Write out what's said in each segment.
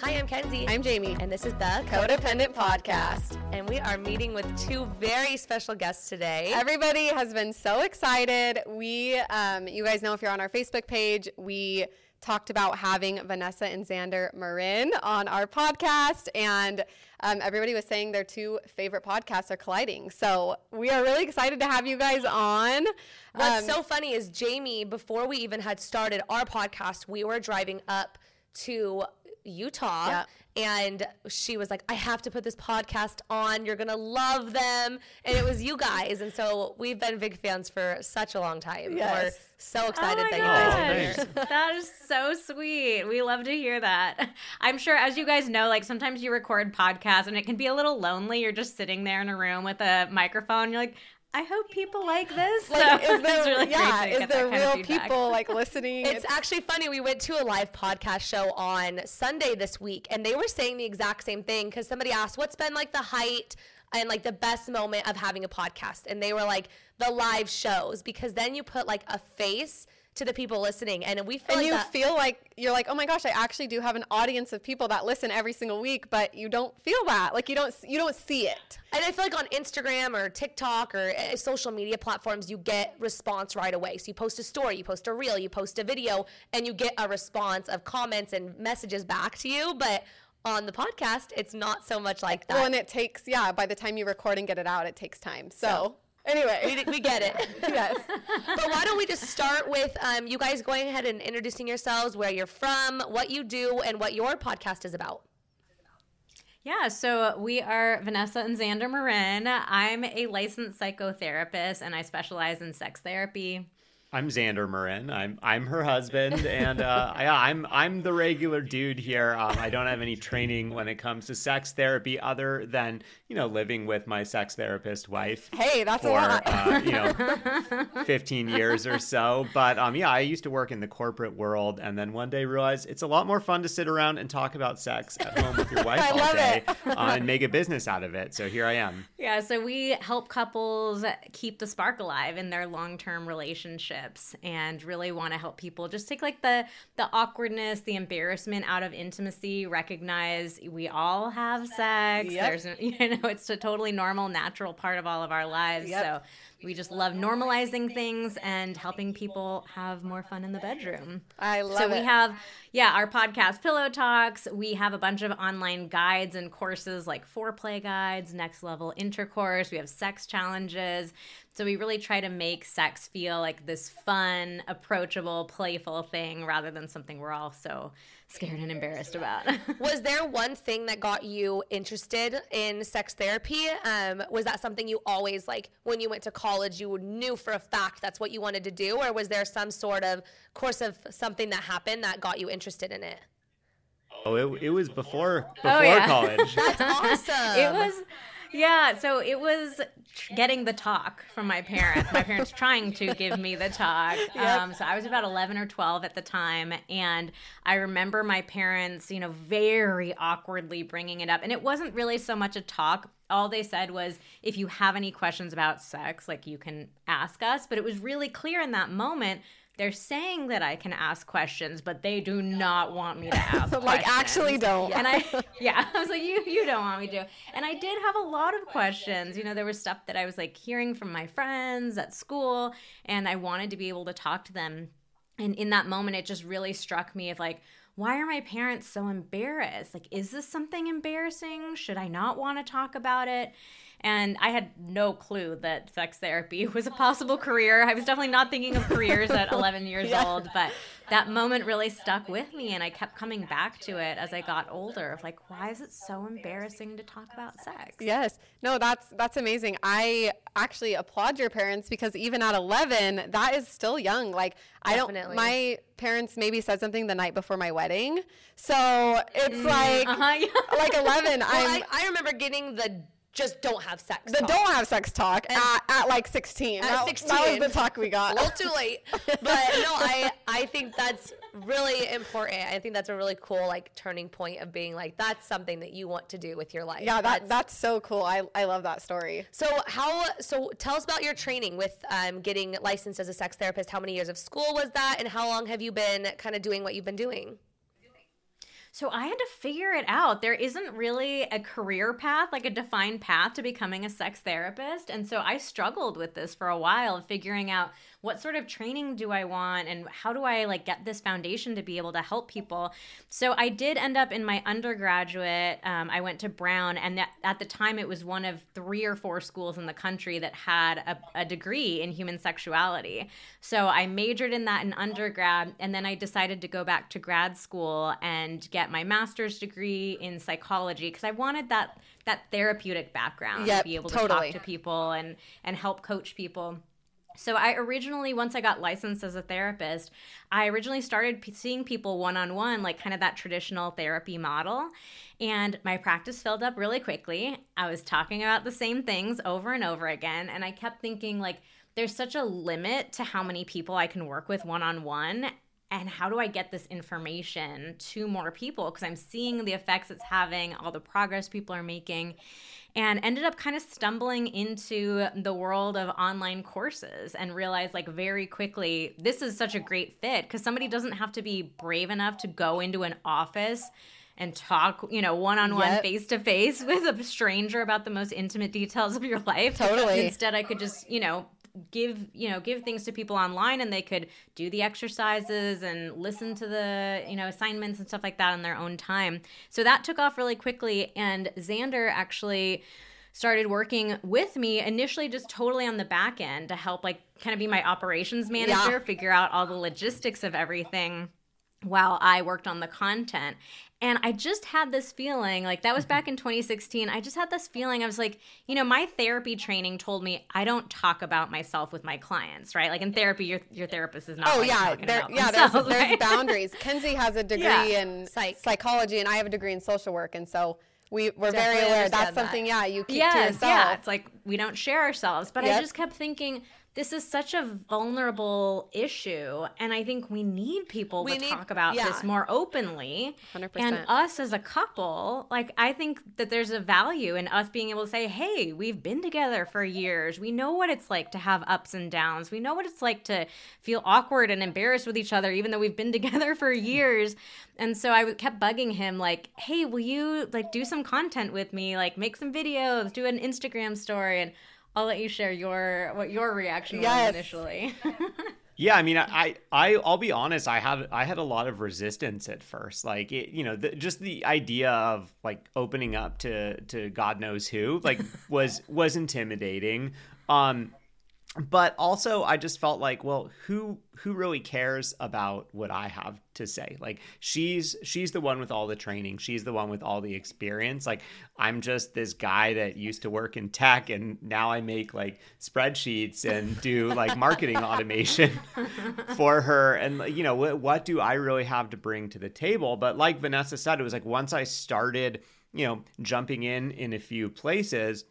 Hi, I'm Kenzie. I'm Jamie. and this is the Codependent Podcast. And we are meeting with two very special guests today. Everybody has been so excited. We, um, you guys know if you're on our Facebook page, we talked about having Vanessa and Xander Marin on our podcast, and um, everybody was saying their two favorite podcasts are colliding. So we are really excited to have you guys on. What's Um, so funny is Jamie, before we even had started our podcast, we were driving up to Utah. Yeah. And she was like, I have to put this podcast on. You're going to love them. And it was you guys. And so we've been big fans for such a long time. Yes. We're so oh excited oh my that you oh, guys are here. that is so sweet. We love to hear that. I'm sure, as you guys know, like sometimes you record podcasts and it can be a little lonely. You're just sitting there in a room with a microphone. You're like, I hope people like this. like, So is there, really yeah, is there that kind of real people like listening? It's actually funny. We went to a live podcast show on Sunday this week, and they were saying the exact same thing because somebody asked, What's been like the height and like the best moment of having a podcast? And they were like, The live shows, because then you put like a face to the people listening. And we feel and like you that. feel like you're like, oh my gosh, I actually do have an audience of people that listen every single week, but you don't feel that. Like you don't you don't see it. and I feel like on Instagram or TikTok or uh, social media platforms, you get response right away. So you post a story, you post a reel, you post a video, and you get a response of comments and messages back to you. But on the podcast, it's not so much like that. Well, and it takes yeah. By the time you record and get it out, it takes time. So, anyway, we, we get it. yes. but why don't we just start with um, you guys going ahead and introducing yourselves, where you're from, what you do, and what your podcast is about. Yeah, so we are Vanessa and Xander Marin. I'm a licensed psychotherapist and I specialize in sex therapy. I'm Xander Marin. I'm I'm her husband, and uh, yeah, I'm I'm the regular dude here. Um, I don't have any training when it comes to sex therapy, other than you know living with my sex therapist wife Hey, that's a for lot. uh, you know 15 years or so. But um, yeah, I used to work in the corporate world, and then one day realized it's a lot more fun to sit around and talk about sex at home with your wife all day uh, and make a business out of it. So here I am. Yeah, so we help couples keep the spark alive in their long-term relationships and really want to help people just take like the the awkwardness, the embarrassment out of intimacy, recognize we all have sex. Yep. There's you know, it's a totally normal, natural part of all of our lives. Yep. So we just love normalizing things and helping people have more fun in the bedroom. I love it. so we it. have yeah our podcast pillow talks we have a bunch of online guides and courses like foreplay guides next level intercourse we have sex challenges so we really try to make sex feel like this fun approachable playful thing rather than something we're all so scared and embarrassed about Was there one thing that got you interested in sex therapy? Um, was that something you always like when you went to college? You knew for a fact that's what you wanted to do, or was there some sort of course of something that happened that got you interested in it? Oh, it, it was before before Oh, yeah. college. That's awesome. it was yeah so it was tr- getting the talk from my parents. My parents trying to give me the talk. Um, so i was about 11 or 12 at the time and i remember my parents you know very awkwardly bringing it up. And it wasn't really so much a talk. All they said was if you have any questions about sex like you can ask us. But it was really clear in that moment they're saying that I can ask questions, but they do not want me to ask. Like, questions. actually don't. And I, yeah, I was like, you, you don't want me to. And I did have a lot of questions. You know, there was stuff that I was like hearing from my friends at school, and I wanted to be able to talk to them. And in that moment, it just really struck me of like, why are my parents so embarrassed? Like, is this something embarrassing? Should I not want to talk about it? And I had no clue that sex therapy was a possible career. I was definitely not thinking of careers at 11 years old, but that moment really stuck with me. And I kept coming back to it as I got older of like, why is it so embarrassing to talk about sex? Yes. No, that's that's amazing. I actually applaud your parents because even at 11, that is still young. Like I don't my parents maybe said something the night before my wedding. So, it's like Uh-huh, yeah. like 11, Well, I'm I, I remember getting the just don't have sex. the talk. don't have sex talk at, at like 16. At that, 16. that was the talk we got. a little too late. But no, I I think that's really important. I think that's a really cool like turning point of being like that's something that you want to do with your life. yeah, that That's- that's so cool. I, I love that story. so how so tell us about your training with um, getting licensed as a sex therapist. How many years of school was that, and how long have you been kind of doing what you've been doing? So I had to figure it out. There isn't really a career path, like a defined path to becoming a sex therapist. And so I struggled with this for a while, figuring out what sort of training do I want and how do I like get this foundation to be able to help people. So I did end up in my undergraduate. Um, I went to Brown, and that, at the time it was one of three or four schools in the country that had a, a degree in human sexuality. So I majored in that in undergrad, and then I decided to go back to grad school and get my master's degree in psychology because I wanted that that therapeutic background Yep, to be able to totally. talk to people and and help coach people. So I originally, once I got licensed as a therapist, I originally started p- seeing people one on one, like kind of that traditional therapy model. And my practice filled up really quickly. I was talking about the same things over and over again. And I kept thinking, like, there's such a limit to how many people I can work with one on one. And how do I get this information to more people? Because I'm seeing the effects it's having, all the progress people are making and ended up kind of stumbling into the world of online courses and realized like very quickly this is such a great fit because somebody doesn't have to be brave enough to go into an office and talk, you know, one on one, face to face with a stranger about the most intimate details of your life. Totally. Instead, I could just, you know, give you know give things to people online and they could do the exercises and listen to the you know assignments and stuff like that in their own time so that took off really quickly and xander actually started working with me initially just totally on the back end to help like kind of be my operations manager Yeah. figure out all the logistics of everything while I worked on the content. And I just had this feeling like that was mm-hmm. back in 2016. I just had this feeling I was like, you know, my therapy training told me I don't talk about myself with my clients, right? Like in therapy, your your therapist is not. Oh like yeah, talking there, about yeah. There's, there's boundaries. Kenzie has a degree Yeah. in Psych. psychology, and I have a degree in social work, and so we we're very aware. That's that. something, yeah, you keep to yourself. yeah. It's like we don't share ourselves. But I just kept thinking this is such a vulnerable issue, and I think we need people We to need- talk about yeah. this more openly. 100%. And us as a couple, like I think that there's a value in us being able to say, "Hey, we've been together for years. We know what it's like to have ups and downs. We know what it's like to feel awkward and embarrassed with each other, even though we've been together for years." And so I kept bugging him, like, "Hey, will you like do some content with me? Like, make some videos, do an Instagram story, and." I'll let you share your what your reaction Yes. was initially. Yeah, I mean, I, I, I'll be honest. I had, I had a lot of resistance at first. Like, it, you know, the, just the idea of like opening up to, to God knows who, like, was, was intimidating. Um, but also I just felt like, well, who, who really cares about what I have to say? Like, she's, she's the one with all the training. She's the one with all the experience. Like, I'm just this guy that used to work in tech, and now I make like spreadsheets and do like marketing automation for her and you know what, what do i really have to bring to the table but like vanessa said it was like once i started you know jumping in in a few places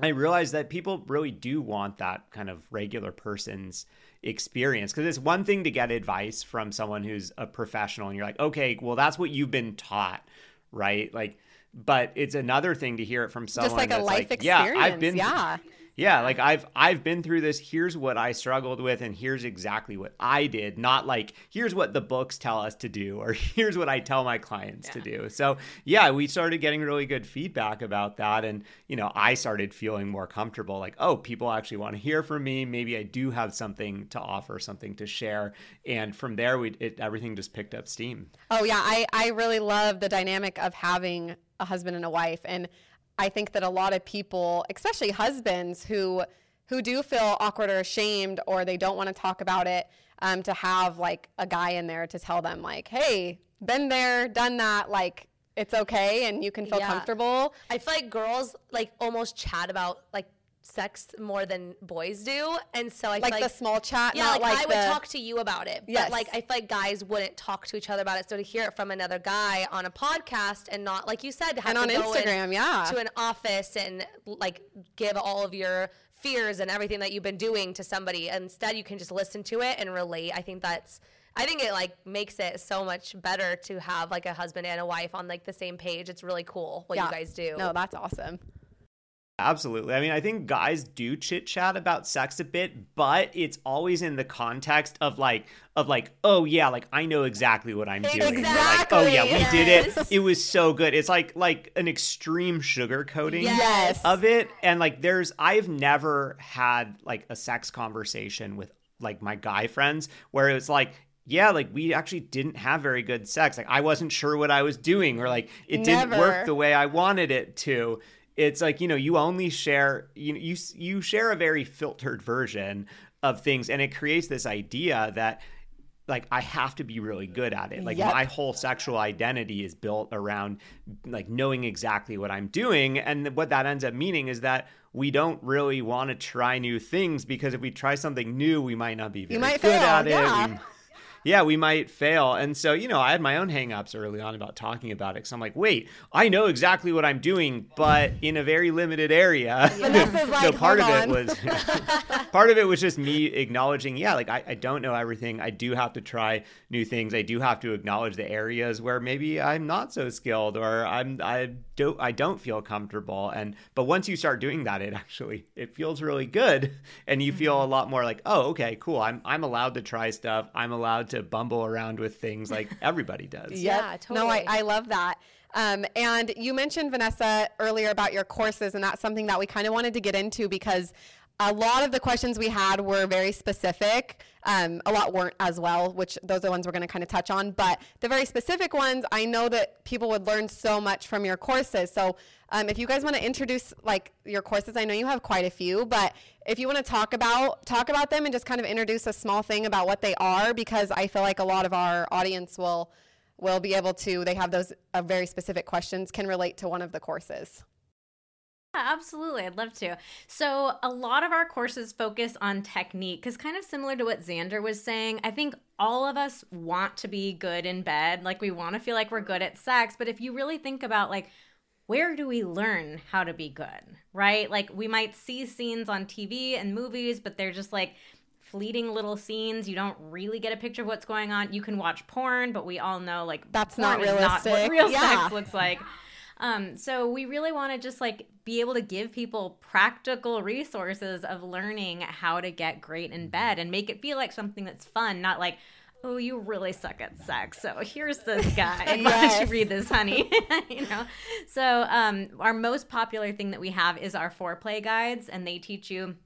i realized that people really do want that kind of regular person's experience because it's one thing to get advice from someone who's a professional and you're like okay well that's what you've been taught right like but it's another thing to hear it from someone Just like a life like, yeah i've been yeah. Yeah, like I've I've been through this. Here's what I struggled with and here's exactly what I did. Not like here's what the books tell us to do or here's what I tell my clients to do. So, yeah, we started getting really good feedback about that and, you know, I started feeling more comfortable like, oh, people actually want to hear from me. Maybe I do have something to offer, something to share. And from there we it everything just picked up steam. Oh yeah, I I really love the dynamic of having a husband and a wife, and I think that a lot of people, especially husbands who who do feel awkward or ashamed or they don't want to talk about it, um, to have like a guy in there to tell them like, hey, been there, done that, like it's okay, and you can feel Yeah. comfortable. I feel like girls like almost chat about like sex more than boys do, and so I Like, feel the small chat, yeah, not like, like, I would talk to you about it, Yes. but like I feel like guys wouldn't talk to each other about it. So to hear it from another guy on a podcast and not like you said, have And to on go in Instagram, yeah. to an office and like give all of your fears and everything that you've been doing to somebody. Instead, you can just listen to it and relate. I think that's. I think it like makes it so much better to have like a husband and a wife on like the same page. It's really cool what yeah. you guys do. No, that's awesome. Absolutely. I mean, I think guys do chit chat about sex a bit, but it's always in the context of like of like, oh yeah, like I know exactly what I'm doing. Or like, oh yeah, we did it. It was so good. It's like like an extreme sugar coating Yes. of it. And like there's I've never had like a sex conversation with like my guy friends where it was like yeah, like we actually didn't have very good sex. Like I wasn't sure what I was doing or like it didn't work the way I wanted it to. It's like, you know, you only share you you you share a very filtered version of things and it creates this idea that like I have to be really good at it. Like Yep. my whole sexual identity is built around like knowing exactly what I'm doing and what that ends up meaning is that we don't really want to try new things because if we try something new, we might not be very good fail, at it. yeah. We- yeah, we might fail. And so, you know, I had my own hangups early on about talking about it. So I'm like, wait, I know exactly what I'm doing, but in a very limited area. Vanessa's so part of on." it was part of it was just me acknowledging, yeah, like I, I don't know everything. I do have to try new things. I do have to acknowledge the areas where maybe I'm not so skilled or I'm I don't I don't feel comfortable. And but once you start doing that, it actually it feels really good. And you feel a lot more like, oh, okay, cool. I'm I'm allowed to try stuff. I'm allowed to bumble around with things like everybody does. Yeah, Yep. No, I. I love that. Um, and you mentioned, Vanessa, earlier about your courses, and that's something that we kind of wanted to get into because a lot of the questions we had were very specific. Um, a lot weren't as well, which those are the ones we're going to kind of touch on. But the very specific ones, I know that people would learn so much from your courses. So um, if you guys want to introduce like your courses, I know you have quite a few, but if you want to talk about talk about them and just kind of introduce a small thing about what they are, because I feel like a lot of our audience will will be able to they have those uh, very specific questions can relate to one of the courses absolutely. I'd love to. So, a lot of our courses focus on technique because, kind of similar to what Xander was saying, I think all of us want to be good in bed. Like, we want to feel like we're good at sex. But if you really think about, like, where do we learn how to be good, right? Like, we might see scenes on TV and movies, but they're just like, fleeting little scenes you don't really get a picture of what's going on you can watch porn but we all know like That's not is not what real Yeah. sex looks like um, so we really want to just like be able to give people practical resources of learning how to get great in bed and make it feel like something that's fun, not like, oh, you really suck at sex. So here's this guy. Why don't you read this, honey? you know. So um, our most popular thing that we have is our foreplay guides, and they teach you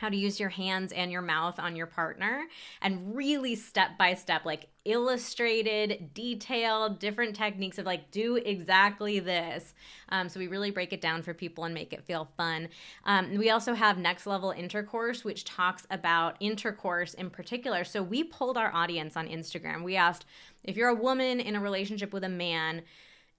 how to use your hands and your mouth on your partner and really step by step like illustrated detailed different techniques of like do exactly this. Um, so we really break it down for people and make it feel fun. Um, we also have next level intercourse which talks about intercourse in particular. So we polled our audience on instagram. We asked if you're a woman in a relationship with a man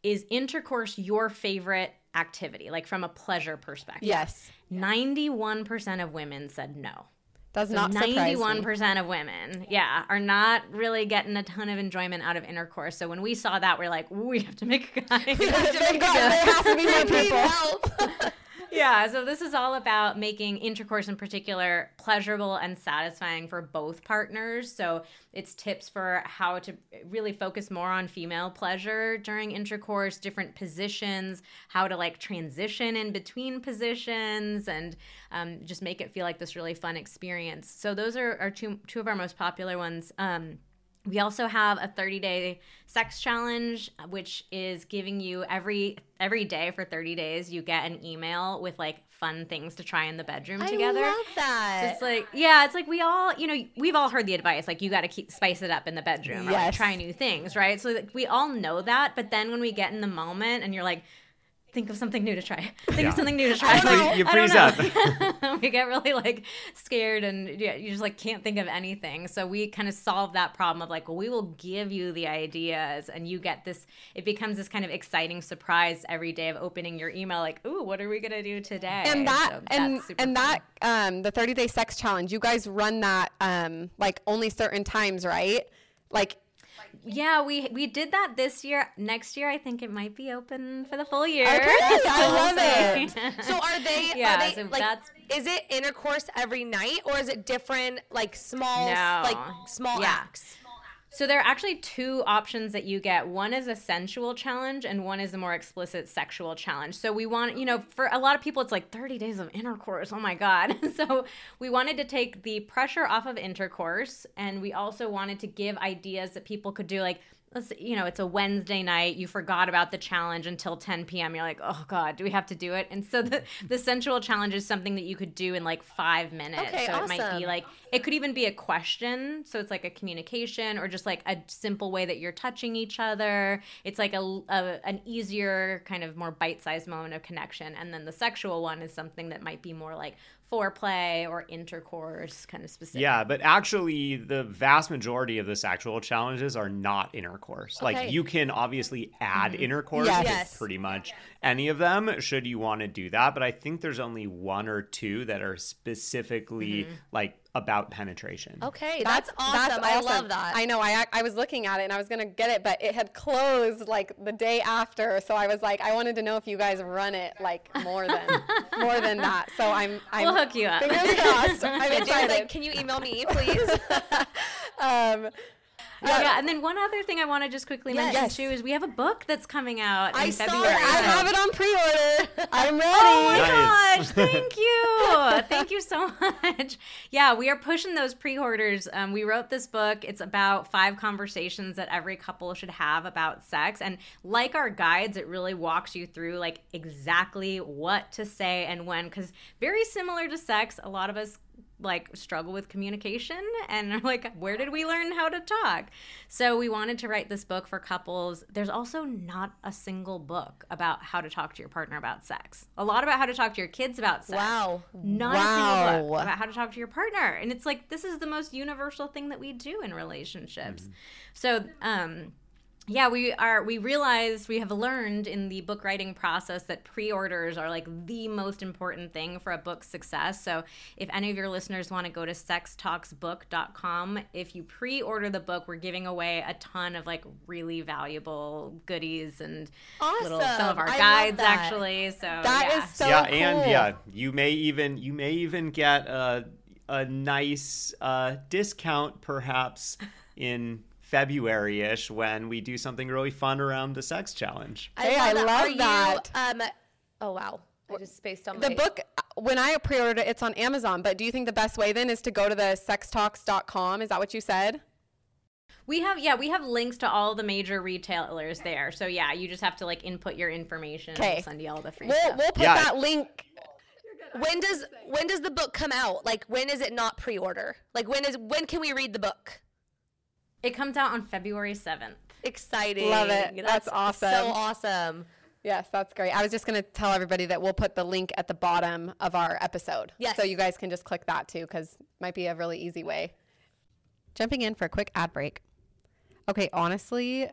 is intercourse your favorite activity like from a pleasure perspective yes 91% of women said no. does So not 91% of women, yeah, are not really getting a ton of enjoyment out of intercourse. So when we saw that, we're like, we have to make a guide. Thank God, there has to be more people. Yeah, so this is all about making intercourse in particular pleasurable and satisfying for both partners. So it's tips for how to really focus more on female pleasure during intercourse, different positions, how to like transition in between positions, and um, just make it feel like this really fun experience. So those are, are two, two of our most popular ones. Um, we also have a 30 day sex challenge, which is giving you every every day for 30 days. You get an email with like fun things to try in the bedroom together. I love that. It's like, yeah, it's like we all, you know, we've all heard the advice, like you got to keep spice it up in the bedroom, or like, Yes. try new things, right? So like, we all know that, but then when we get in the moment and you're like, think of something new to try, think Yeah. of something new to try. Like, You I don't freeze know. we get really like scared and yeah, you just like can't think of anything. So we kind of solve that problem of like, well, we will give you the ideas and you get this. It becomes this kind of exciting surprise every day of opening your email, like, ooh, what are we gonna do today? and that So and super and fun. that um the 30 day sex challenge you guys run that um like only certain times right like Yeah, we we did that this year. Next year, I think it might be open for the full year. Okay, I So love it. So are they? Yeah, Are they so like? that's- Is it intercourse every night, or is it different, like small, No. like small Yeah. acts? So there are actually two options that you get. One is a sensual challenge and one is a more explicit sexual challenge. So we want, you know, for a lot of people it's like 30 days of intercourse. Oh my god. so we wanted to take the pressure off of intercourse and we also wanted to give ideas that people could do like let's you know it's a wednesday night you forgot about the challenge until 10 p.m you're like oh god do we have to do it? And so the the sensual challenge is something that you could do in like five minutes. Okay, so it might be like it could even be a question. So it's like a communication or just like a simple way that you're touching each other. It's like a, a an easier kind of more bite-sized moment of connection. And then the sexual one is something that might be more like foreplay or intercourse kind of specific Yeah, but actually, the vast majority of the sexual challenges are not intercourse. Okay. Like, you can obviously add mm-hmm. intercourse Yes. to Yes. pretty much any of them, should you want to do that. But I think there's only one or two that are specifically like about penetration. Okay, that's, that's awesome. I love that. I know. I I was looking at it and I was gonna get it, but it had closed like the day after. So I was like, I wanted to know if you guys run it like more than more than that. So I'm I'm We'll hook you up. Fingers crossed. I'm Yeah, excited. like, can you email me, please? um, Yeah. and then one other thing I want to just quickly Yes. mention Yes. too is we have a book that's coming out I in saw February. it. I have it on pre-order. I'm ready. Oh my Nice. gosh, thank you. thank you so much. Yeah, we are pushing those pre orders. Um, we wrote this book. It's about five conversations that every couple should have about sex. And like our guides, it really walks you through like exactly what to say and when. Because very similar to sex, a lot of us like struggle with communication and are like where did we learn how to talk? So we wanted to write this book for couples. There's also not a single book about how to talk to your partner about sex. A lot about how to talk to your kids about sex. Wow. not a single book about how to talk to your partner. And it's like this is the most universal thing that we do in relationships. So um yeah we are we realized we have learned in the book writing process that pre-orders are like the most important thing for a book's success so if any of your listeners want to go to sextalksbook.com if you pre-order the book we're giving away a ton of like really valuable goodies and little some of our Awesome. I love guides that. actually so That yeah. is so yeah, cool. and yeah, you may even you may even get a a nice uh, discount perhaps in February-ish when we do something really fun around the sex challenge. Hey, I that. love Are you, that. um, oh wow, I just spaced on my The my book, when I pre-ordered it, it's on Amazon. But do you think the best way then is to go to the sextalks.com? Is that what you said? We have yeah, we have links to all the major retailers there. So yeah, you just have to like input your information. and We'll send you all the free We'll, stuff. we'll put Yeah. that link. When does when does the book come out? Like when is it not pre-order? Like when is when can we read the book? It comes out on February seventh. Exciting. Love it. That's awesome. So awesome. Yes, that's great. I was just going to tell everybody that we'll put the link at the bottom of our episode. Yes. So you guys can just click that too, because might be a really easy way. Jumping in for a quick ad break. Okay, honestly,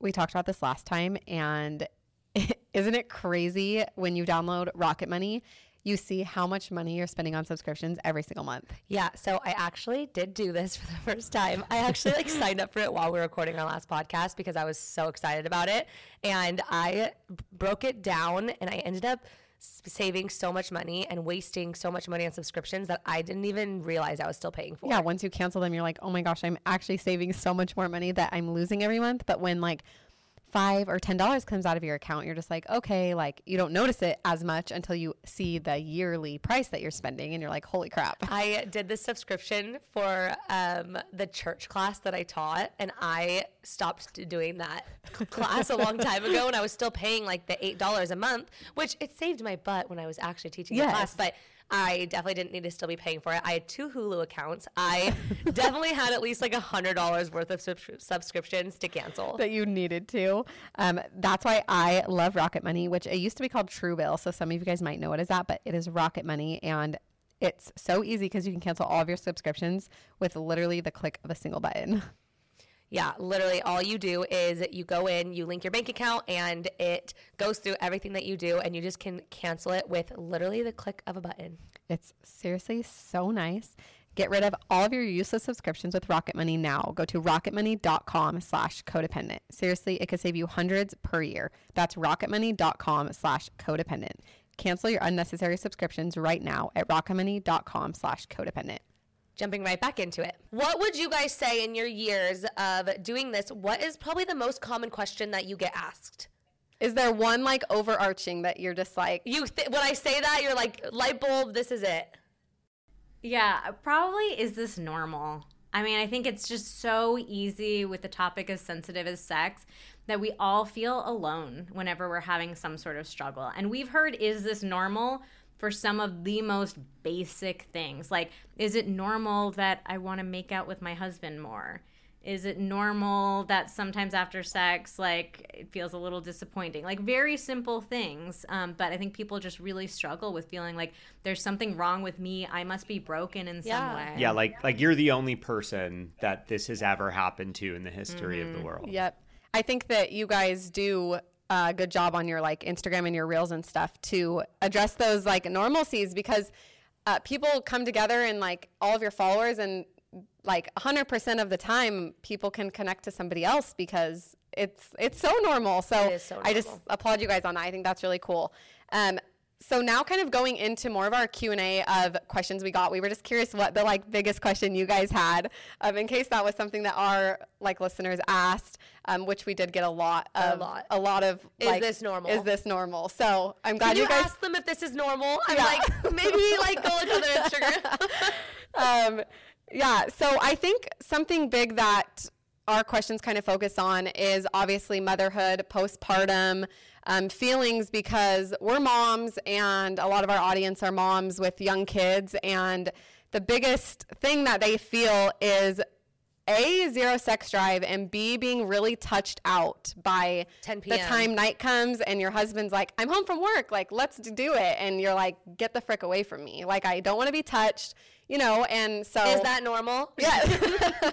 we talked about this last time, and isn't it crazy when you download Rocket Money? You see how much money you're spending on subscriptions every single month. Yeah, so I actually did do this for the first time. I actually like signed up for it while we were recording our last podcast because I was so excited about it, and I broke it down, and I ended up saving so much money and wasting so much money on subscriptions that I didn't even realize I was still paying for. Yeah, once you cancel them, you're like, oh my gosh, I'm actually saving so much more money that I'm losing every month. But when like five or ten dollars comes out of your account, you're just like, okay, like you don't notice it as much until you see the yearly price that you're spending, and you're like, holy crap. I did this subscription for um, the church class that I taught, and I stopped doing that class a long time ago, and I was still paying like the eight dollars a month, which it saved my butt when I was actually teaching the class, but. I definitely didn't need to still be paying for it. I had two Hulu accounts. I definitely had at least like a hundred dollars worth of subscri- subscriptions to cancel. that you needed to. Um, that's why I love Rocket Money, which it used to be called Truebill. So some of you guys might know what is that, but it is Rocket Money, and it's so easy because you can cancel all of your subscriptions with literally the click of a single button. Yeah, literally all you do is you go in, you link your bank account, and it goes through everything that you do, and you just can cancel it with literally the click of a button. It's seriously so nice. Get rid of all of your useless subscriptions with Rocket Money now. Go to rocketmoney.com slash codependent. Seriously, it could save you hundreds per year. That's rocketmoney.com slash codependent. Cancel your unnecessary subscriptions right now at rocketmoney.com slash codependent. Jumping right back into it. What would you guys say in your years of doing this? What is probably the most common question that you get asked? Is there one like overarching that you're just like, You th- when I say that, you're like light bulb. This is it. Yeah, probably is this normal? I mean, I think it's just so easy with the topic as sensitive as sex that we all feel alone whenever we're having some sort of struggle. And we've heard, is this normal? For some of the most basic things. Like, is it normal that I want to make out with my husband more? Is it normal that sometimes after sex, like it feels a little disappointing? Like very simple things. Um, but I think people just really struggle with feeling like there's something wrong with me. I must be broken in Yeah. some way. Yeah, like like you're the only person that this has ever happened to in the history of the world. Yep. I think that you guys do a good job on your like Instagram and your reels and stuff to address those like normalcies because uh, people come together and like all of your followers and like 100% of the time people can connect to somebody else because it's it's so normal. So, so I just applaud you guys on that. I think that's really cool. Um, so now kind of going into more of our q&a of questions we got we were just curious what the like biggest question you guys had um, in case that was something that our like listeners asked um, which we did get a lot of A lot. a lot of Is like, this normal? is this normal so i'm glad Can you, you guys ask them if this is normal? I'm Yeah. like, maybe like go look on their Instagram. um, yeah, so I think something big that our questions kind of focus on is obviously motherhood, postpartum, um, feelings because we're moms and a lot of our audience are moms with young kids. And the biggest thing that they feel is A, zero sex drive, and B, being really touched out by 10 the time night comes and your husband's like, I'm home from work, like, let's do it. And you're like, get the frick away from me. Like, I don't want to be touched, you know? And so. Is that normal? Yeah.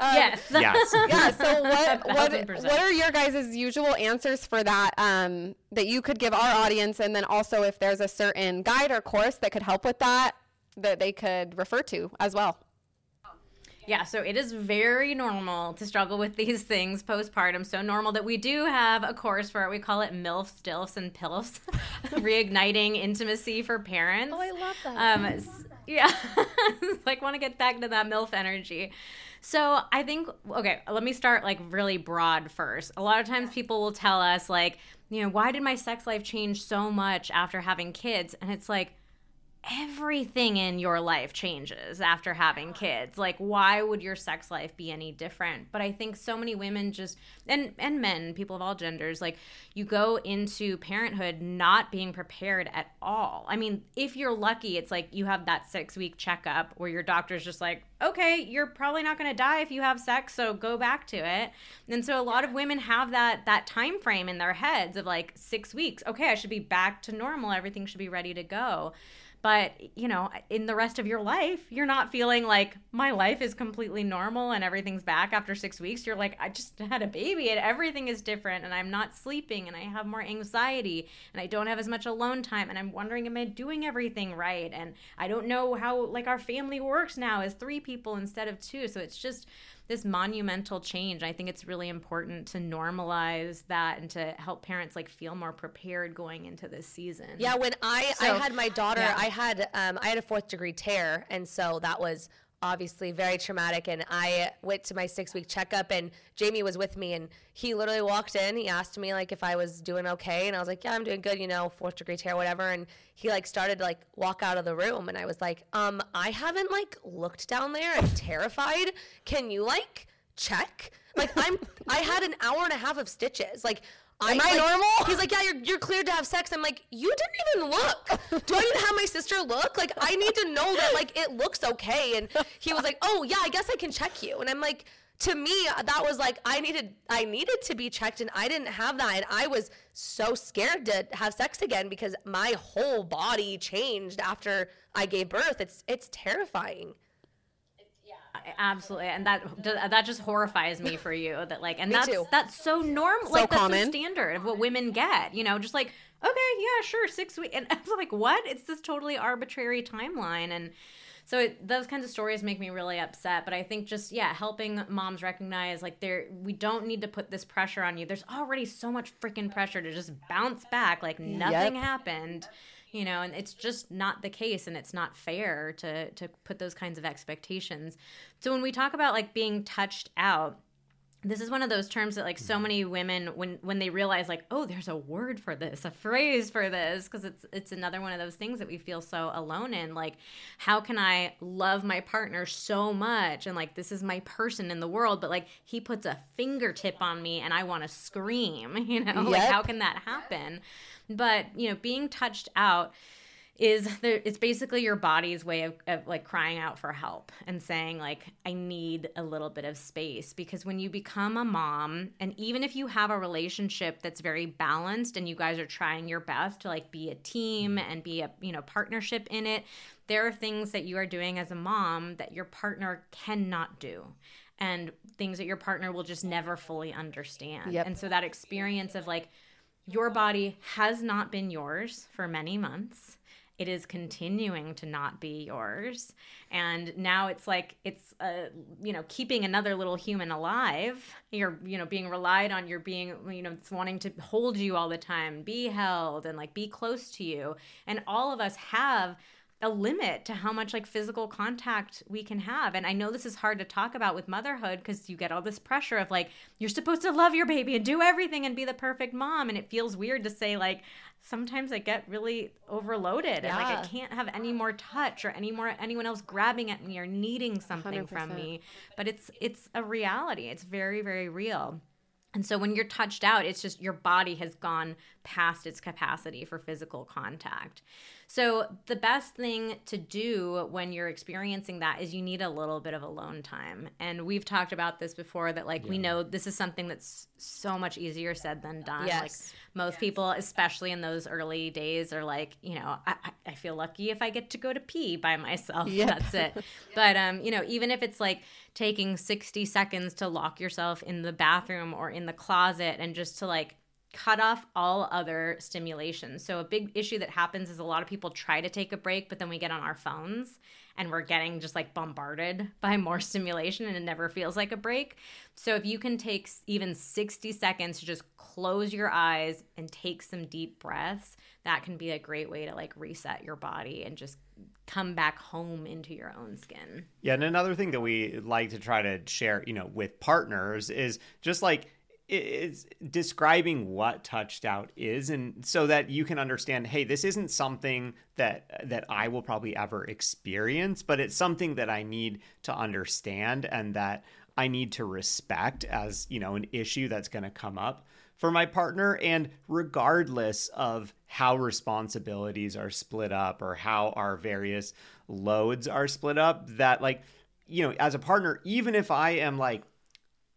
yes. Yes. yeah. So what what what are your guys' usual answers for that um, that you could give our audience, and then also if there's a certain guide or course that could help with that that they could refer to as well. Yeah, so it is very normal to struggle with these things postpartum. So normal that we do have a course for it. We call it MILFs, DILFs, and PILFs, reigniting intimacy for parents. Oh, I love that. Um, s- yeah, like want to get back to that MILF energy. So I think okay, let me start like really broad first. A lot of times people will tell us like, you know, why did my sex life change so much after having kids? And it's like everything in your life changes after having kids. Like why would your sex life be any different? But i think so many women just and and men people of all genders like you go into parenthood not being prepared at all. I mean if you're lucky it's like you have that 6 week checkup where your doctor's just like okay you're probably not going to die if you have sex so go back to it. And so a lot of women have that that time frame in their heads of like 6 weeks. Okay i should be back to normal. Everything should be ready to go but you know in the rest of your life you're not feeling like my life is completely normal and everything's back after six weeks. You're like i just had a baby and everything is different and i'm not sleeping and i have more anxiety and i don't have as much alone time and i'm wondering am i doing everything right? And i don't know how like our family works now as three people instead of two. So it's just this monumental change. I think it's really important to normalize that and to help parents like feel more prepared going into this season. Yeah, when I I had my daughter, yeah. I had um, I had a fourth degree tear, and so that was obviously very traumatic. And I went to my six week checkup, and Jamie was with me, and he literally walked in. He asked me like if I was doing okay, and I was like, yeah, I'm doing good, you know, fourth degree tear, whatever. And he like started to like walk out of the room, and I was like, um, I haven't like looked down there. I'm terrified. Can you like check? Like I'm I had an hour and a half of stitches. Like Am I like- normal? He's like, yeah, you're, you're cleared to have sex. I'm like, you didn't even look. Do I to have my sister look? Like, I need to know that like it looks okay. And he was like, oh yeah, I guess I can check you. And I'm like, to me, that was like I needed I needed to be checked, and I didn't have that, and I was so scared to have sex again because my whole body changed after I gave birth. It's it's terrifying. Absolutely, and that that just horrifies me for you. That like, and that's too. that's so normal. So like that's common. the standard of what women get. You know, just like okay, yeah, sure, six weeks, and it's like what? It's this totally arbitrary timeline, and so it, those kinds of stories make me really upset. But I think just yeah, helping moms recognize like there, we don't need to put this pressure on you. There's already so much freaking pressure to just bounce back like nothing Yep. happened. You know, and it's just not the case and it's not fair to to put those kinds of expectations. So when we talk about like being touched out, this is one of those terms that like so Mm-hmm. many women when when they realize like oh there's a word for this a phrase for this because it's it's another one of those things that we feel so alone in like how can i love my partner so much? And like this is my person in the world but like he puts a fingertip on me and i want to scream you know? Like how can that happen? But you know being touched out is there it's basically your body's way of, of like crying out for help and saying like i need a little bit of space because when you become a mom and even if you have a relationship that's very balanced and you guys are trying your best to like be a team mm. and be a you know partnership in it there are things that you are doing as a mom that your partner cannot do and things that your partner will just never fully understand Yep. and so that experience of like your body has not been yours for many months. It is continuing to not be yours. And now it's like it's uh, you know, keeping another little human alive. You're, you know, being relied on, you're being, you know, it's wanting to hold you all the time, be held and like be close to you. And all of us have a limit to how much like physical contact we can have. And I know this is hard to talk about with motherhood because you get all this pressure of like, you're supposed to love your baby and do everything and be the perfect mom. And it feels weird to say, like, sometimes I get really overloaded and like I can't have any more touch or any more anyone else grabbing at me or needing something from 100%. me. But it's it's a reality. It's very, very real. And so when you're touched out, it's just your body has gone past its capacity for physical contact. So the best thing to do when you're experiencing that is you need a little bit of alone time. And we've talked about this before that like we know this is something that's so much easier said than done. Like Yes. most people, especially in those early days, are like, you know, I, I- I feel lucky if I get to go to pee by myself. Yep. That's it. But um, you know, even if it's like taking 60 seconds to lock yourself in the bathroom or in the closet and just to like cut off all other stimulation. So a big issue that happens is a lot of people try to take a break, but then we get on our phones and we're getting just like bombarded by more stimulation and it never feels like a break. So if you can take even 60 seconds to just close your eyes and take some deep breaths, that can be a great way to like reset your body and just come back home into your own skin. Yeah, and another thing that we like to try to share, you know, with partners is just like is describing what touched out is and so that you can understand hey this isn't something that that I will probably ever experience but it's something that I need to understand and that I need to respect as you know an issue that's going to come up for my partner. And regardless of how responsibilities are split up or how our various loads are split up that like you know as a partner even if I am like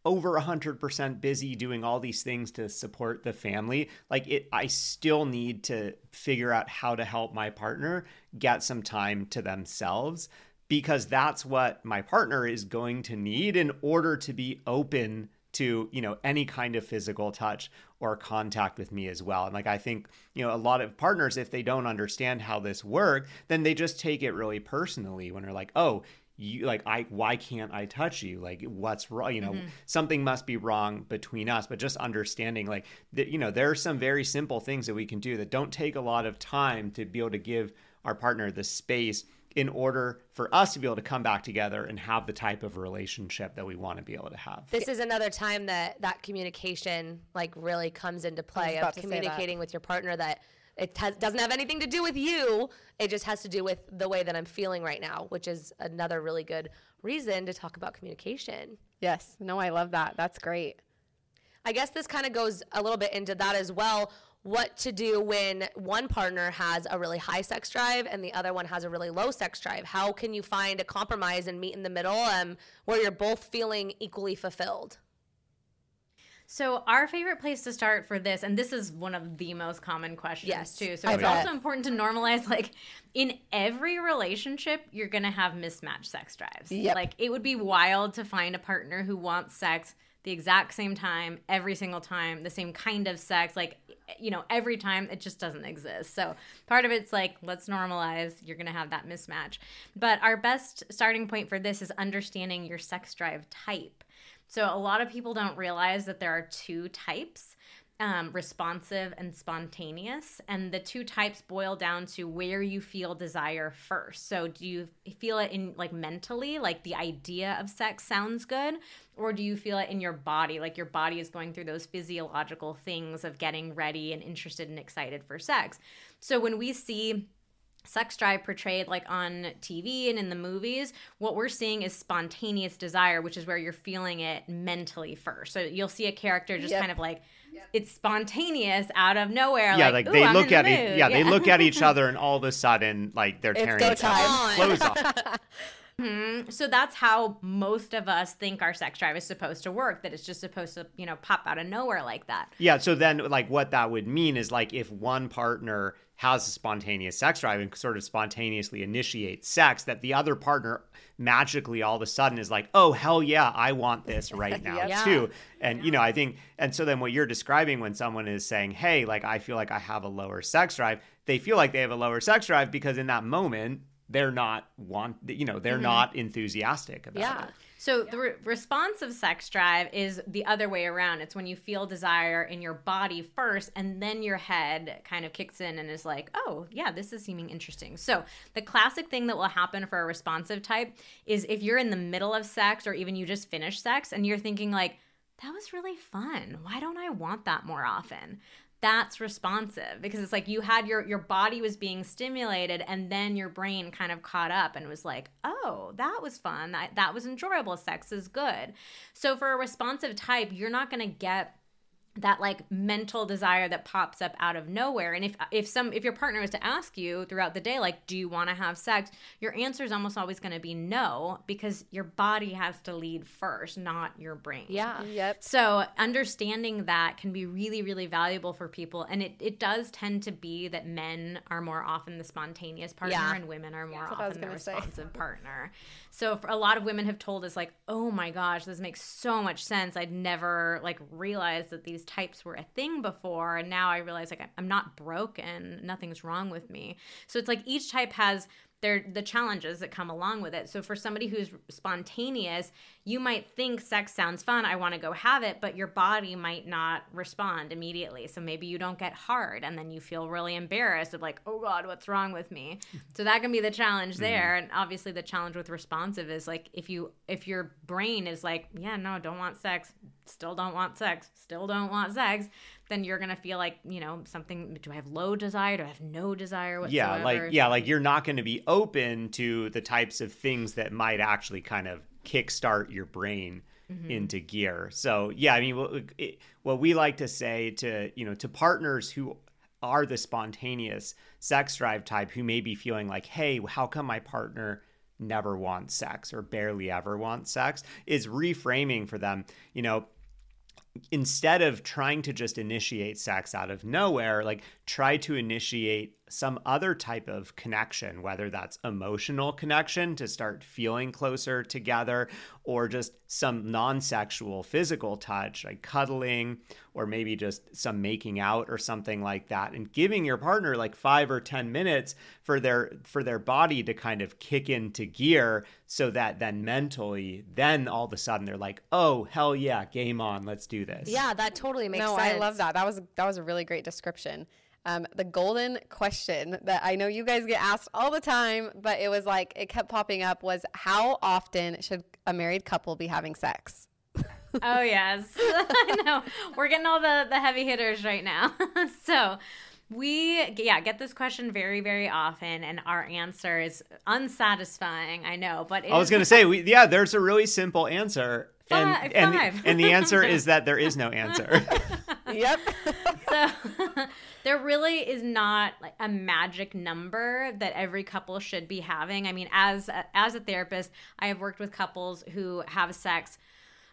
over 100% busy doing all these things to support the family like it i still need to figure out how to help my partner get some time to themselves because that's what my partner is going to need in order to be open to you know any kind of physical touch or contact with me as well. And like i think you know a lot of partners if they don't understand how this works then they just take it really personally when they're like oh you like i why can't i touch you? Like what's wrong? You know mm-hmm. something must be wrong between us but just understanding like that you know there are some very simple things that we can do that don't take a lot of time to be able to give our partner the space in order for us to be able to come back together and have the type of relationship that we want to be able to have. This is another time that that communication like really comes into play of to say that. communicating with your partner that it has, doesn't have anything to do with you. It just has to do with the way that I'm feeling right now, which is another really good reason to talk about communication. Yes. No, I love that. That's great. I guess this kind of goes a little bit into that as well. What to do when one partner has a really high sex drive and the other one has a really low sex drive? How can you find a compromise and meet in the middle um, where you're both feeling equally fulfilled? So our favorite place to start for this, and this is one of the most common questions Yes, too. So I it's bet. also important to normalize like in every relationship, you're gonna have mismatched sex drives. Yep. Like it would be wild to find a partner who wants sex the exact same time, every single time, the same kind of sex, like you know, every time it just doesn't exist. So part of it's like, let's normalize, you're gonna have that mismatch. But our best starting point for this is understanding your sex drive type. So a lot of people don't realize that there are two types. um, responsive and spontaneous. And the two types boil down to where you feel desire first. So, do you feel it in like mentally, like the idea of sex sounds good? Or do you feel it in your body, like your body is going through those physiological things of getting ready and interested and excited for sex? So, when we see sex drive portrayed like on TV and in the movies, what we're seeing is spontaneous desire, which is where you're feeling it mentally first. So you'll see a character just Yep. kind of like it's spontaneous out of nowhere. yeah, like, like, they I'm look in the at mood." each, yeah, they look at each other, and all of a sudden, like they're It's tearing go each other's time. clothes off. Mm-hmm. So that's how most of us think our sex drive is supposed to work. That it's just supposed to, you know, pop out of nowhere like that. Yeah, so then like what that would mean is like if one partner has a spontaneous sex drive and sort of spontaneously initiates sex, that the other partner magically all of a sudden is like, oh hell yeah, I want this right now Yeah. too. And you know, I think and so then what you're describing when someone is saying, Hey, like I feel like I have a lower sex drive, they feel like they have a lower sex drive because in that moment they're not want you know, they're mm-hmm. not enthusiastic about Yeah. it. So the re- responsive sex drive is the other way around. It's when you feel desire in your body first, and then your head kind of kicks in and is like, "Oh, yeah, this is seeming interesting." So the classic thing that will happen for a responsive type is if you're in the middle of sex, or even you just finished sex, and you're thinking like, "That was really fun. Why don't I want that more often?" That's responsive because it's like you had your your body was being stimulated and then your brain kind of caught up and was like oh that was fun. That, that was enjoyable. Sex is good. So for a responsive type you're not going to get that like mental desire that pops up out of nowhere and if if some if your partner is to ask you throughout the day like do you want to have sex your answer is almost always going to be no because your body has to lead first not your brain Yeah. Yep. so understanding that can be really, really valuable for people. And it, it does tend to be that men are more often the spontaneous partner Yeah. and women are more what often the gonna say. responsive partner. So for a lot of women have told us like, oh my gosh, this makes so much sense. I'd never like realized that these types were a thing before. And now I realize like I'm not broken. Nothing's wrong with me. So it's like each type has their the challenges that come along with it. So for somebody who's spontaneous, you might think sex sounds fun, I want to go have it, but your body might not respond immediately. So maybe you don't get hard and then you feel really embarrassed of like, "Oh god, what's wrong with me?" So that can be the challenge mm-hmm. there. And obviously the challenge with responsive is like if you if your brain is like, "Yeah, no, don't want sex, still don't want sex, still don't want sex," then you're going to feel like, you know, something do I have low desire? Do I have no desire whatsoever? Yeah, like yeah, like you're not going to be open to the types of things that might actually kind of kickstart your brain mm-hmm. into gear. So yeah, I mean, what, it, what we like to say to you know to partners who are the spontaneous sex drive type who may be feeling like, hey, how come my partner never wants sex or barely ever wants sex, is reframing for them. You know, instead of trying to just initiate sex out of nowhere, like try to initiate some other type of connection, whether that's emotional connection to start feeling closer together, or just some non sexual physical touch, like cuddling, or maybe just some making out or something like that, and giving your partner like five or 10 minutes for their for their body to kind of kick into gear so that then mentally, then all of a sudden they're like, oh hell yeah, game on, let's do this. Yeah, that totally makes no, sense. I love that. That was that was a really great description. Um, the golden question that I know you guys get asked all the time, but it was like it kept popping up was how often should a married couple be having sex? Oh yes, I know. We're getting all the the heavy hitters right now. so we yeah get this question very very often, and our answer is unsatisfying. I know, but it I was gonna say, we, yeah, there's a really simple answer, and Five- and five. and the answer is that there is no answer. Yep. so there really is not like a magic number that every couple should be having. I mean, as a, as a therapist, I have worked with couples who have sex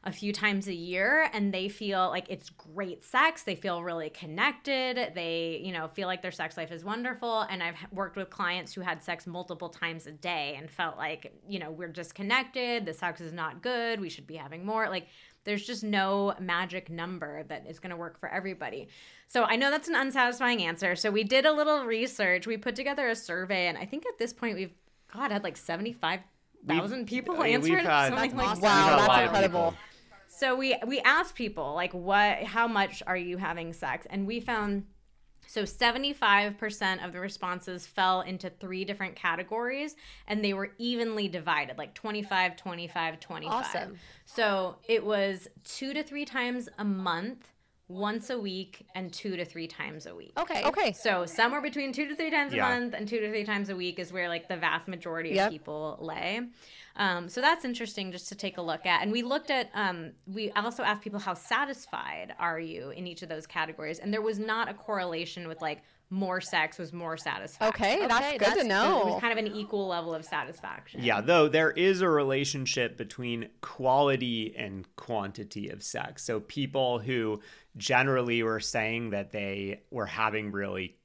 a few times a year and they feel like it's great sex. They feel really connected. They you know feel like their sex life is wonderful. And i've worked with clients who had sex multiple times a day and felt like you know we're disconnected. The sex is not good. We should be having more. Like there's just no magic number that is going to work for everybody so i know that's an unsatisfying answer so we did a little research we put together a survey and i think at this point we've god had like 75000 people We've- answer it had- something like That's that. Wow, We've that's incredible. So we we asked people like what how much are you having sex? And we found so 75% of the responses fell into three different categories and they were evenly divided, like 25, 25, 25. Awesome. So it was 2 to 3 times a month, once a week and 2 to 3 times a week. Okay. Okay. So somewhere between two to three times Yeah. a month and two to three times a week is where like the vast majority of Yep. people lay. Um, so that's interesting just to take a look at. And we looked at, um, we also asked people how satisfied are you in each of those categories, and there was not a correlation with like more sex was more satisfaction. Okay, that's good that's to know. It was kind of an equal level of satisfaction. Yeah, though there is a relationship between quality and quantity of sex. So people who generally were saying that they were having really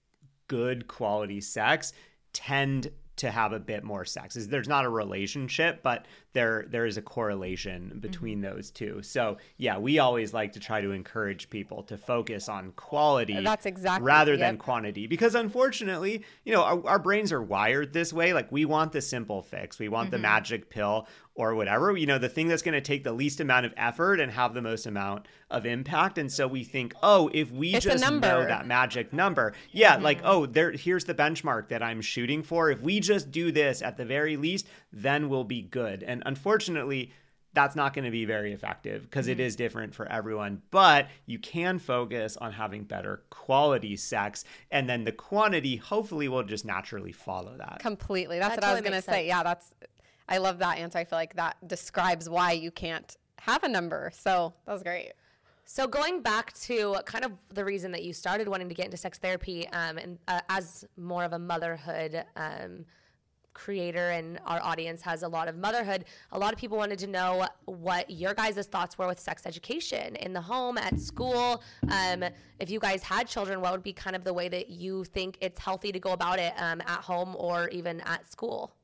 good quality sex tend to have a bit more sex. There's not a relationship, but there there is a correlation between mm-hmm. those two. So yeah, we always like to try to encourage people to focus on quality That's exactly- rather than quantity. Because unfortunately you know our, our brains are wired this way. Like we want the simple fix. We want the mm-hmm. magic pill or whatever. You know the thing that's going to take the least amount of effort and have the most amount of impact. And so we think oh if we It's just know that magic number yeah mm-hmm. like oh there here's the benchmark that i'm shooting for. If we just do this at the very least then we'll be good. And unfortunately that's not going to be very effective because Mm-hmm. it is different for everyone. But you can focus on having better quality sex, and then the quantity hopefully will just naturally follow that. Completely. That's That what I was going to say. Yeah, that's I love that answer. I feel like that describes why you can't have a number. So, that was great. So going back to kind of the reason that you started wanting to get into sex therapy, um, and uh, as more of a motherhood um, creator, and our audience has a lot of motherhood. A lot of people wanted to know what your guys' thoughts were with sex education in the home, at school. Um, if you guys had children, what would be kind of the way that you think it's healthy to go about it um, at home or even at school?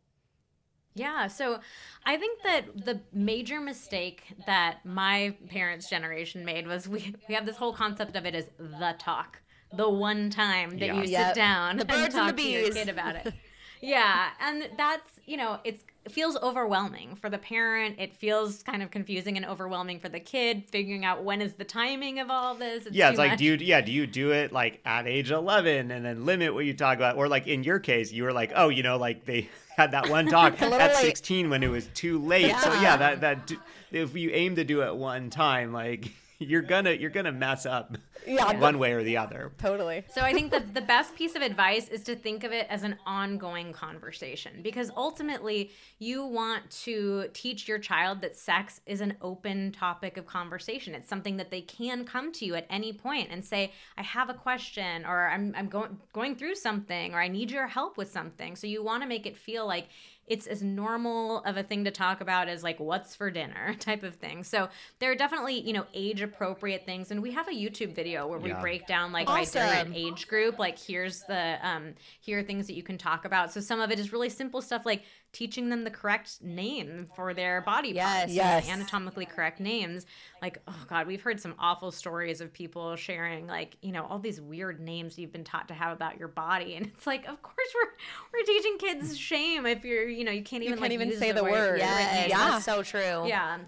Yeah, so I think that the major mistake that my parents' generation made was we, we have this whole concept of it as the talk, the one time that Yeah. you Yep. sit down The and birds and talk the to your bees. kid about it. yeah, and that's you know it's it feels overwhelming for the parent. It feels kind of confusing and overwhelming for the kid figuring out when is the timing of all this. yeah, it's like much. do you yeah do you do it like at age eleven and then limit what you talk about, or like in your case you were like oh you know like they had that one talk at sixteen when it was too late. So Yeah. yeah, that that if you aim to do it one time like you're gonna you're gonna mess up Yeah. one way or the other. Totally. So I think that the best piece of advice is to think of it as an ongoing conversation because ultimately you want to teach your child that sex is an open topic of conversation. It's something that they can come to you at any point and say, "I have a question," or "I'm I'm going going through something," or "I need your help with something." So you want to make it feel like it's as normal of a thing to talk about as like what's for dinner type of thing. So there are definitely, you know, age appropriate things and we have a YouTube video where we Yeah. break down like Awesome. by different age group like here's the um here are things that you can talk about. So some of it is really simple stuff like teaching them the correct name for their body Yes. parts, Yes. the anatomically correct names. Like oh god, we've heard some awful stories of people sharing like, you know, all these weird names you've been taught to have about your body and it's like of course we're we're teaching kids shame if you're, you know, you can't even can't like even use say the right- word. right Yes, name. Yeah. that's so true. Yeah.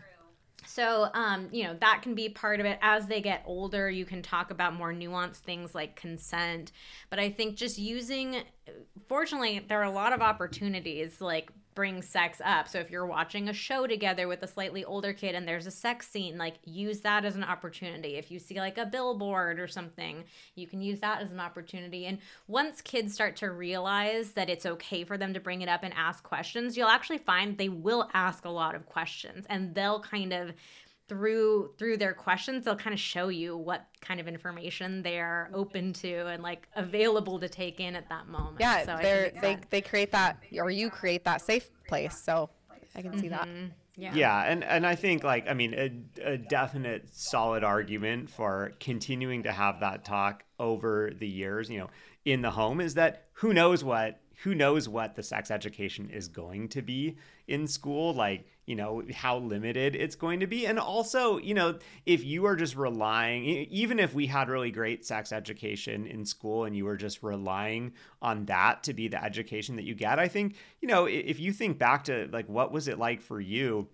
So, um, you know, that can be part of it. As they get older, you can talk about more nuanced things like consent. But I think just using, fortunately, there are a lot of opportunities like bring sex up. So if you're watching a show together with a slightly older kid and there's a sex scene, like use that as an opportunity. If you see like a billboard or something, you can use that as an opportunity. And once kids start to realize that it's okay for them to bring it up and ask questions, you'll actually find they will ask a lot of questions and they'll kind of through through their questions they'll kind of show you what kind of information they're open to and like available to take in at that moment Yeah, so they're, think it's they they create that or you create that safe place. So, I can see that. Mm-hmm. yeah Yeah, and and I think like I mean a, a definite solid argument for continuing to have that talk over the years, you know, in the home is that who knows what who knows what the sex education is going to be in school like you know how limited it's going to be. And also you know if you are just relying even if we had really great sex education in school and you were just relying on that to be the education that you get i think you know if you think back to like what was it like for you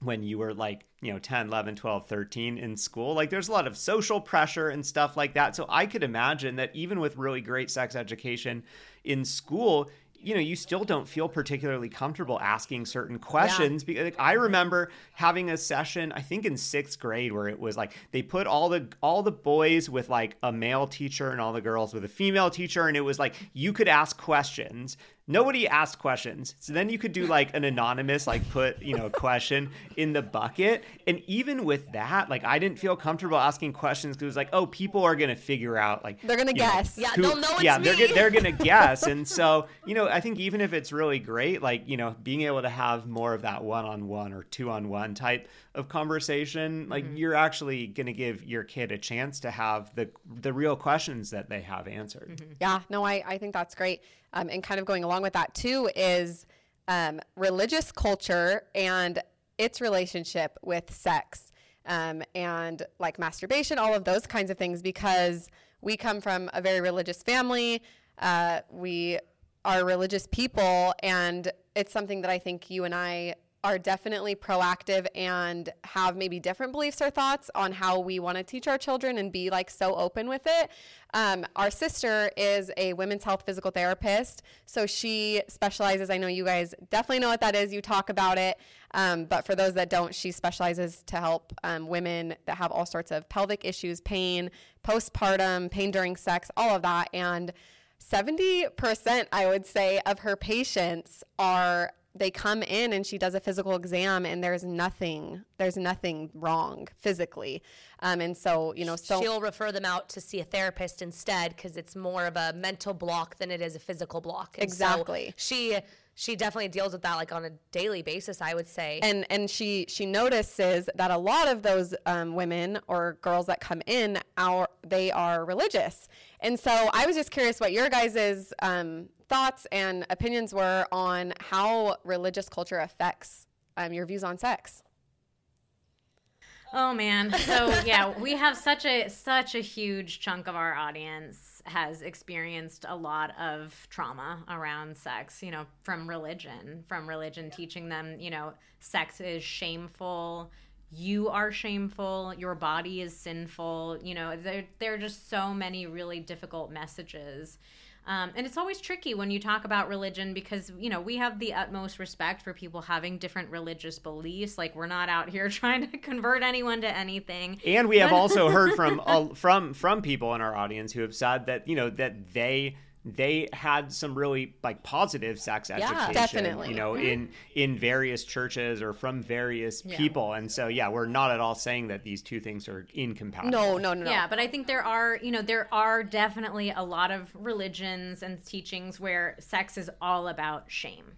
when you were like you know 10 11 12 13 in school? Like there's a lot of social pressure and stuff like that. So i could imagine that even with really great sex education in school you know you still don't feel particularly comfortable asking certain questions because like, i remember having a session i think in sixth grade where it was like they put all the all the boys with like a male teacher and all the girls with a female teacher and it was like you could ask questions nobody asked questions so then you could do like an anonymous like put you know a question in the bucket and even with that like i didn't feel comfortable asking questions because it was like oh people are gonna figure out like They're gonna you know, guess. Yeah, who- they'll know it's yeah they're, they're gonna guess and so you know i think even if it's really great like you know being able to have more of that one-on-one or two-on-one type of conversation like Mm-hmm. you're actually gonna give your kid a chance to have the the real questions that they have answered Mm-hmm. Yeah, no, I, I think that's great. Um, and kind of going along with that too is um, religious culture and its relationship with sex um, and like masturbation, all of those kinds of things, because we come from a very religious family. Uh, we are religious people, and it's something that I think you and I are definitely proactive and have maybe different beliefs or thoughts on how we want to teach our children and be like so open with it. Um, our sister is a women's health physical therapist, so she specializes. I know you guys definitely know what that is. You talk about it, um, but for those that don't, she specializes to help um, women that have all sorts of pelvic issues, pain, postpartum, pain during sex, all of that, and 70% I would say of her patients are they come in and she does a physical exam and there's nothing there's nothing wrong physically um, and so you know so She'll refer them out to see a therapist instead because it's more of a mental block than it is a physical block. And so Exactly. she she definitely deals with that like on a daily basis. I would say. and and she she notices that a lot of those um, women or girls that come in are they are religious and so i was just curious what your guys' um, thoughts and opinions were on how religious culture affects um, your views on sex Oh man. So yeah, we have such a such a huge chunk of our audience has experienced a lot of trauma around sex, you know, from religion, from religion teaching them, you know, sex is shameful, you are shameful, your body is sinful, you know, there there are just so many really difficult messages. Um, and it's always tricky when you talk about religion because, you know, we have the utmost respect for people having different religious beliefs. Like, we're not out here trying to convert anyone to anything. and we have also heard from from from people in our audience who have said that you know that they they had some really like positive sex education Definitely. you know mm-hmm. in in various churches or from various people. And so yeah we're not at all saying that these two things are incompatible. No no no no. Yeah, but I think there are, you know, there are definitely a lot of religions and teachings where sex is all about shame.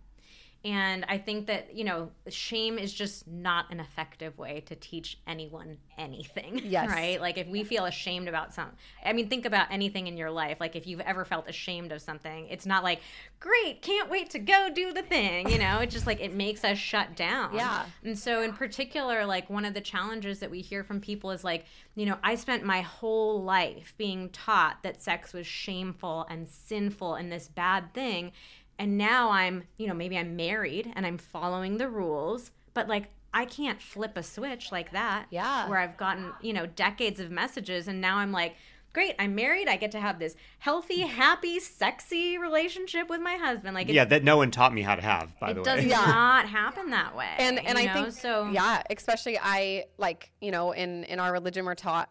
And I think that, you know, shame is just not an effective way to teach anyone anything. Yes. Right? Like if we feel ashamed about something, I mean, think about anything in your life. Like if you've ever felt ashamed of something, it's not like, great, can't wait to go do the thing. You know, it's just like it makes us shut down. Yeah. And so, in particular, like one of the challenges that we hear from people is like, you know, I spent my whole life being taught that sex was shameful and sinful and this bad thing. And now I'm, you know, maybe I'm married and I'm following the rules, but like, I can't flip a switch like that. Yeah. Where I've gotten, you know, decades of messages and now I'm like, great, I'm married. I get to have this healthy, happy, sexy relationship with my husband. Like, it, yeah that no one taught me how to have by the way. it does not happen that way. and and I know? think so. yeah, especially I like you know in in our religion we're taught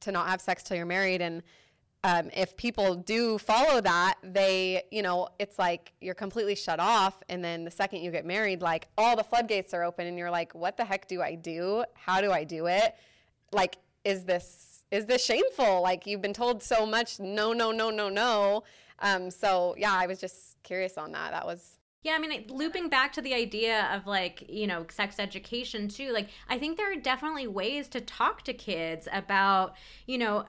to not have sex till you're married, and um, if people do follow that, they you know it's like you're completely shut off, and then the second you get married, like all the floodgates are open, and you're like, what the heck do I do? How do I do it? Like, is this is this shameful? Like you've been told so much, no, no, no, no, no. Um, so yeah, I was just curious on that. That was Yeah, I mean, it- looping back to the idea of like, you know, sex education too, like, I think there are definitely ways to talk to kids about, you know,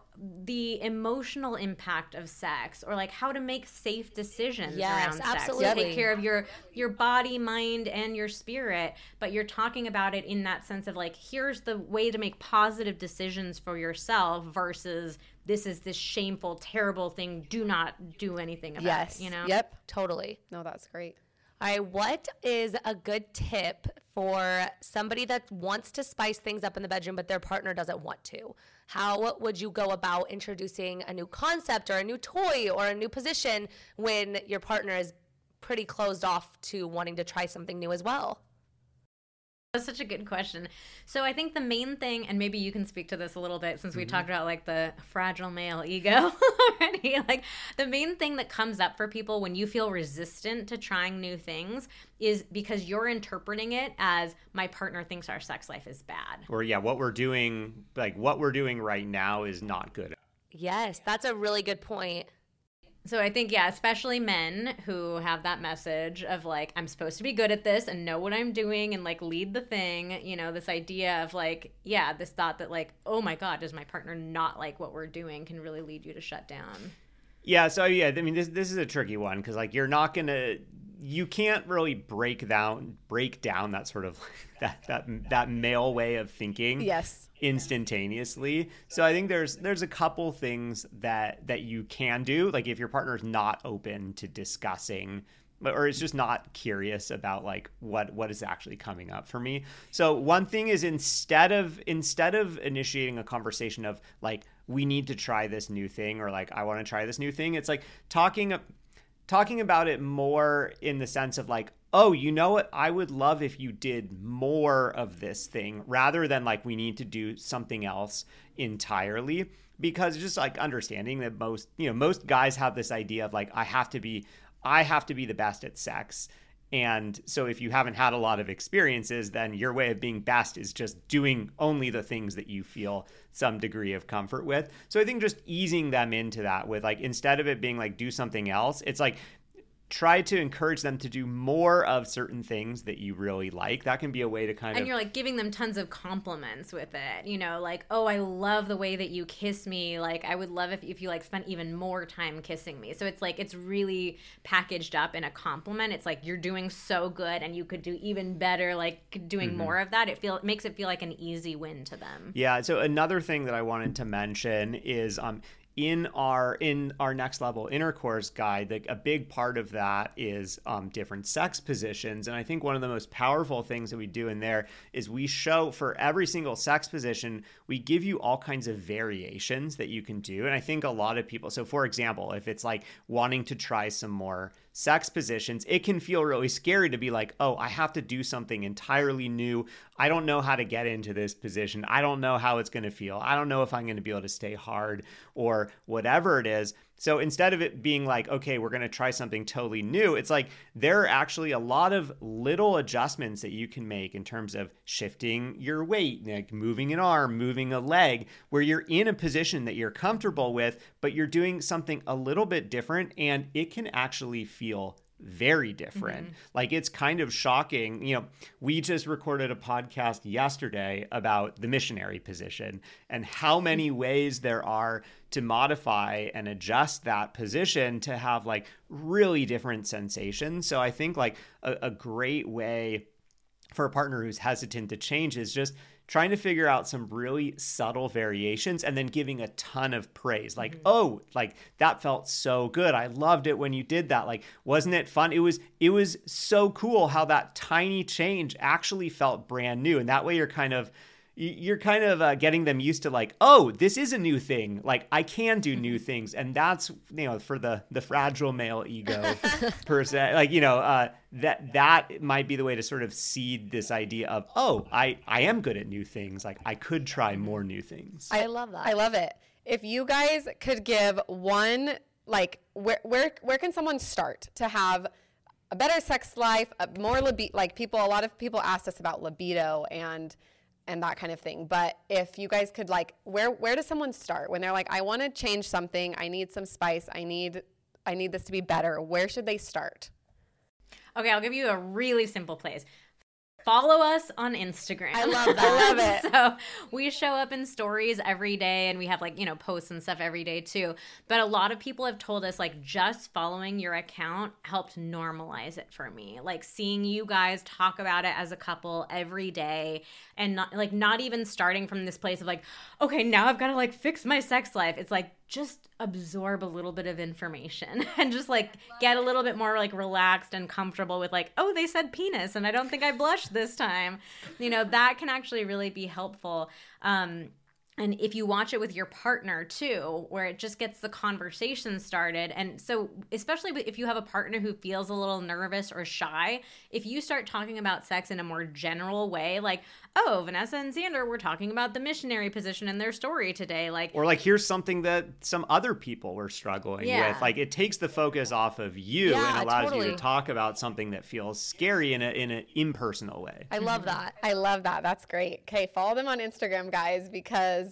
the emotional impact of sex or like how to make safe decisions Yes, around sex. absolutely. Take care of your your body, mind, and your spirit, but you're talking about it in that sense of like, here's the way to make positive decisions for yourself versus this is this shameful, terrible thing. Do not do anything about yes, it. You know? yep. totally. No, that's great. All right, what is a good tip for somebody that wants to spice things up in the bedroom, but their partner doesn't want to? How would you go about introducing a new concept or a new toy or a new position when your partner is pretty closed off to wanting to try something new as well? That's such a good question. So I think the main thing, and maybe you can speak to this a little bit since we mm-hmm. talked about like the fragile male ego already. Like the main thing that comes up for people when you feel resistant to trying new things is because you're interpreting it as my partner thinks our sex life is bad. Or yeah, what we're doing, like what we're doing right now is not good. Yes, that's a really good point. So I think yeah, especially men who have that message of like I'm supposed to be good at this and know what I'm doing and like lead the thing, you know, this idea of like yeah, this thought that like oh my god, does my partner not like what we're doing can really lead you to shut down. Yeah, so yeah, I mean this this is a tricky one cuz like you're not to you can't really break down break down that sort of that that that male way of thinking yes. instantaneously. So i think there's there's a couple things that that you can do. Like if your partner's not open to discussing or is just not curious about like what what is actually coming up for me. So one thing is instead of instead of initiating a conversation of like we need to try this new thing or like i want to try this new thing it's like talking talking about it more in the sense of like, oh, you know what? I would love if you did more of this thing rather than like we need to do something else entirely. Because just like understanding that most, you know, most guys have this idea of like, I have to be, I have to be the best at sex. And so if you haven't had a lot of experiences, then your way of being best is just doing only the things that you feel some degree of comfort with. So I think just easing them into that with like instead of it being like do something else, it's like try to encourage them to do more of certain things that you really like. That can be a way to kind and of And you're like giving them tons of compliments with it. You know, like, "Oh, I love the way that you kiss me. Like, I would love if if you like spent even more time kissing me." So it's like it's really packaged up in a compliment. It's like you're doing so good and you could do even better like doing mm-hmm. more of that. It feel it makes it feel like an easy win to them. Yeah, so another thing that I wanted to mention is um in our in our next level intercourse guide like a big part of that is um, different sex positions. And i think one of the most powerful things that we do in there is we show for every single sex position we give you all kinds of variations that you can do. And i think a lot of people so for example if it's like wanting to try some more sex positions, it can feel really scary to be like, oh, I have to do something entirely new. I don't know how to get into this position. I don't know how it's going to feel. I don't know if I'm going to be able to stay hard or whatever it is. So instead of it being like, okay, we're going to try something totally new, it's like there are actually a lot of little adjustments that you can make in terms of shifting your weight, like moving an arm, moving a leg, where you're in a position that you're comfortable with, but you're doing something a little bit different and it can actually feel very different. Mm-hmm. Like it's kind of shocking. You know, we just recorded a podcast yesterday about the missionary position and how many ways there are to modify and adjust that position to have like really different sensations. So I think like a, a great way for a partner who's hesitant to change is just trying to figure out some really subtle variations and then giving a ton of praise. Like mm-hmm. oh like that felt so good. I loved it when you did that. Like wasn't it fun? It was it was so cool how that tiny change actually felt brand new. And that way you're kind of you're kind of uh, getting them used to like oh this is a new thing. Like i can do new things. And that's you know for the the fragile male ego person like you know uh, that that might be the way to sort of seed this idea of oh i i am good at new things. Like i could try more new things. I love that. I love it. If you guys could give one like where where where can someone start to have a better sex life a more libido like people a lot of people ask us about libido and and that kind of thing. But if you guys could like where where does someone start when they're like I want to change something, I need some spice, I need I need this to be better. Where should they start? Okay, I'll give you a really simple place follow us on Instagram. I love that. I love it. so we show up in stories every day and we have like, you know, posts and stuff every day too. But a lot of people have told us like just following your account helped normalize it for me. Like seeing you guys talk about it as a couple every day and not like not even starting from this place of like, okay, now I've got to like fix my sex life. It's like just absorb a little bit of information and just like get a little bit more like relaxed and comfortable with like oh they said penis and i don't think i blushed this time. You know that can actually really be helpful. Um and if you watch it with your partner too where it just gets the conversation started and so especially if you have a partner who feels a little nervous or shy if you start talking about sex in a more general way like oh vanessa and xander were talking about the missionary position in their story today like or like here's something that some other people were struggling Yeah. with like it takes the focus off of you Yeah, and allows you to talk about something that feels scary in a in an impersonal way I love that. I love that. That's great. Okay, follow them on Instagram, guys, because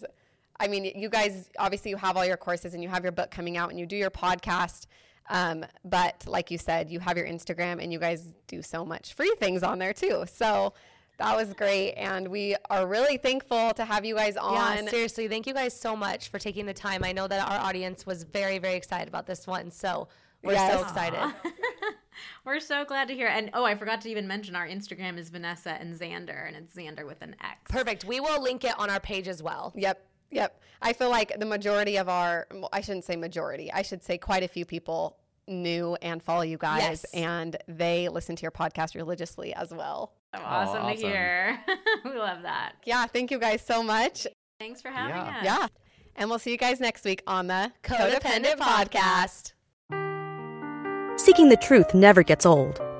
I mean, you guys obviously you have all your courses and you have your book coming out and you do your podcast. Um, but like you said, you have your Instagram and you guys do so much free things on there too. So that was great. And we are really thankful to have you guys on. Yeah, seriously, thank you guys so much for taking the time. I know that our audience was very, very excited about this one, so we're Yes. so excited. we're so glad to hear and oh i forgot to even mention our instagram is vanessa and xander and it's xander with an x Perfect. We will link it on our page as well. Yep. Yep. I feel like the majority of our, well, I shouldn't say majority, I should say quite a few people knew and follow you guys Yes. and they listen to your podcast religiously as well. so awesome, awesome. to hear we love that Yeah. Thank you guys so much. thanks for having Yeah. us Yeah. And we'll see you guys next week on the Codependent Podcast. Seeking the truth never gets old.